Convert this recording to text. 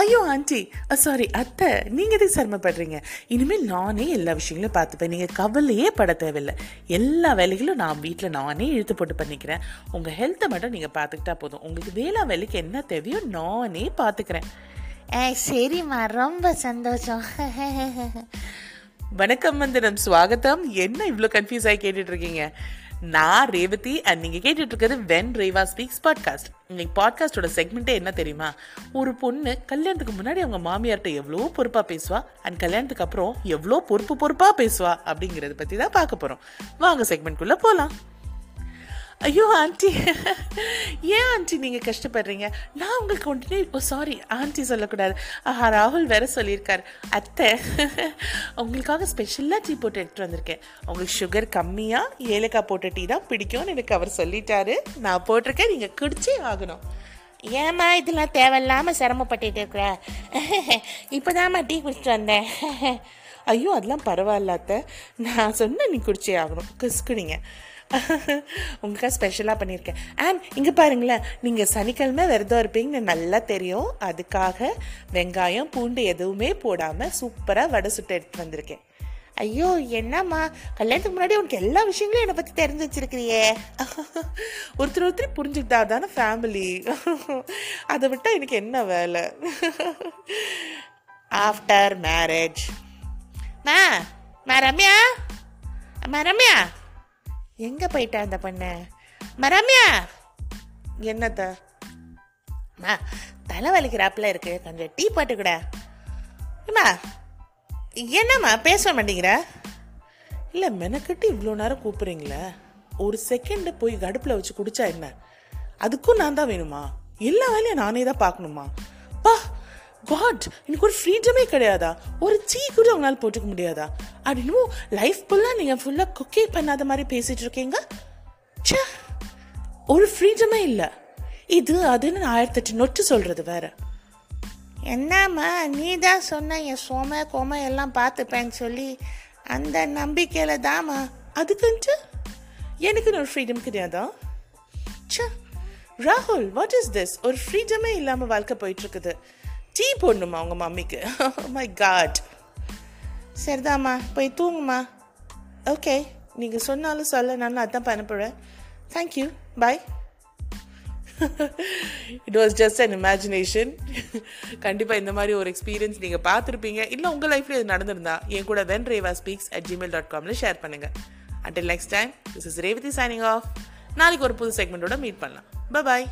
ஐயோ aunty. Sorry அத்தை நீங்கள் எதுக்கு சிரமப்படுறீங்க? இனிமேல் நானே எல்லா விஷயங்களும் பார்த்துப்பேன். நீங்கள் கவலையே பட தேவையில்லை. எல்லா வேலைகளும் நான் வீட்டில் நானே இழுத்து போட்டு பண்ணிக்கிறேன். உங்கள் ஹெல்த்தை மட்டும் நீங்கள் பார்த்துக்கிட்டா போதும். உங்களுக்கு வேளா வேலைக்கு என்ன தேவையோ நானே பார்த்துக்கிறேன். ஏ சரிம்மா. ரொம்ப சந்தோஷம். வணக்கம் வந்தனம் ஸ்வாகத்தம் என்ன இவ்வளோ கன்ஃபியூஸ் ஆகி கேட்டுட்டு இருக்கீங்க? நான் ரேவதி அண்ட் நீங்கள் கேட்டுட்டு இருக்கிறது வென் ரேவா ஸ்பீக்ஸ் பாட்காஸ்ட் இன்னைக்கு பாட்காஸ்டோட செக்மெண்ட்டே என்ன தெரியுமா? ஒரு பொண்ணு கல்யாணத்துக்கு முன்னாடி அவங்க மாமியார்கிட்ட எவ்வளோ பொறுப்பாக பேசுவா அண்ட் கல்யாணத்துக்கு அப்புறம் எவ்வளோ பொறுப்பு பொறுப்பாக பேசுவா அப்படிங்கிறத பற்றி தான் பார்க்க போகிறோம் வாங்க செக்மெண்ட்குள்ளே போகலாம் ஐயோ ஆண்டி. ஏன் ஆண்டி நீங்கள் கஷ்டப்படுறீங்க? நான் உங்களுக்கு ஒன்றுனே ஓ சாரி ஆண்டி சொல்லக்கூடாது. ஆஹா ராகுல் வேற சொல்லியிருக்காரு. அத்தை உங்களுக்காக ஸ்பெஷலாக டீ போட்டு எடுத்துகிட்டு வந்திருக்கேன். உங்களுக்கு சுகர் கம்மியாக ஏலக்காய் போட்ட டீ தான் பிடிக்கும்னு எனக்கு அவர் சொல்லிட்டாரு. நான் போட்டிருக்கேன் நீங்கள் குடிச்சே ஆகணும். ஏம்மா இதெல்லாம் தேவையில்லாமல் சிரமப்பட்டுட்டு இருக்கிற? இப்போதாம்மா டீ குடிச்சிட்டு வந்தேன். ஐயோ அதெல்லாம் பரவாயில்ல அத்தை. நான் சொன்னேன் நீ குடிச்சே ஆகணும். கிஸ்குடிங்க உங்களுக்காக ஸ்பெஷலாக பண்ணியிருக்கேன் அண்ட் இங்கே பாருங்களேன் நீங்கள் சனிக்கிழமை விரதம் இருப்பீங்கன்னு நல்லா தெரியும். அதுக்காக வெங்காயம் பூண்டு எதுவுமே போடாமல் சூப்பராக வடை சுட்டு எடுத்து வந்திருக்கேன். ஐயோ என்னம்மா? கல்யாணத்துக்கு முன்னாடி உனக்கு எல்லா விஷயங்களும் என்னை பற்றி தெரிஞ்சு வச்சிருக்கிறியே. ஒருத்தர் ஒருத்தர் புரிஞ்சுக்கிட்டா தானே ஃபேமிலி அதை விட்டால் எனக்கு என்ன வேலை? ஆஃப்டர் மேரேஜ் மா மா ரம்யா? அம்மா ரம்யா? எங்கே போயிட்டா அந்த பொண்ணு? மரம்யா ரம்யா! என்னத்த? அம்மா தலை வலிக்கிறாப்புல இருக்கு. கொஞ்சம் டீ போட்டுக்கூட. அம்மா என்னம்மா பேச மாட்டேங்கிற? இல்லை மெனக்கட்டு இவ்வளோ நேரம் கூப்பிட்றீங்களே ஒரு செகண்டு போய் அடுப்பில் வச்சு குடிச்சா என்ன? அதுக்கும் நான் தான் வேணுமா? எல்லா வேலையும் நானே தான் பார்க்கணுமா? காட் எனக்கு ஒரு ஃப்ரீடமே கிடையாதா? ஒரு டீ கூட உங்களால் போட்டுக்க முடியாதா? அப்படின்னு லைஃப் ஃபுல்லாக நீங்கள் ஃபுல்லாக குக்கே பண்ணாத மாதிரி பேசிட்டு இருக்கீங்க? ச்சே ஒரு ஃப்ரீடமே இல்லை. இது அதுன்னு ஆயிரத்தெட்டு நொட்டு சொல்கிறது வேற. என்னம்மா நீ தான் சொன்ன என் சோம கோம எல்லாம் பார்த்துப்பேன்னு சொல்லி அந்த நம்பிக்கையில தாம்மா. அதுக்குன்ட்டு? எனக்கு ஒரு ஃப்ரீடம் கிடையாதா? ச்சே ராகுல் வாட் இஸ் திஸ் ஒரு ஃப்ரீடமே இல்லாமல் வாழ்க்கை போயிட்டு இருக்குது. டீ போடணுமா உங்கள் மம்மிக்கு? Oh மை காட் சரிதாம்மா போய் தூங்குமா ஓகே நீங்கள் சொன்னாலும் சொல்ல நான் அதான் பண்ண போகிறேன் thank you bye it was just an imagination கண்டிப்பாக இந்த மாதிரி ஒரு எக்ஸ்பீரியன்ஸ் நீங்கள் பார்த்துருப்பீங்க. இல்லை உங்கள் லைஃப்பில் இது நடந்திருந்தா என் கூட when Reva speaks at Gmail dot Kamil share பண்ணுங்கள் until next time this is Revathi signing off நாளைக்கு ஒரு புது செக்மெண்ட்டோட மீட் பண்ணலாம். பாய்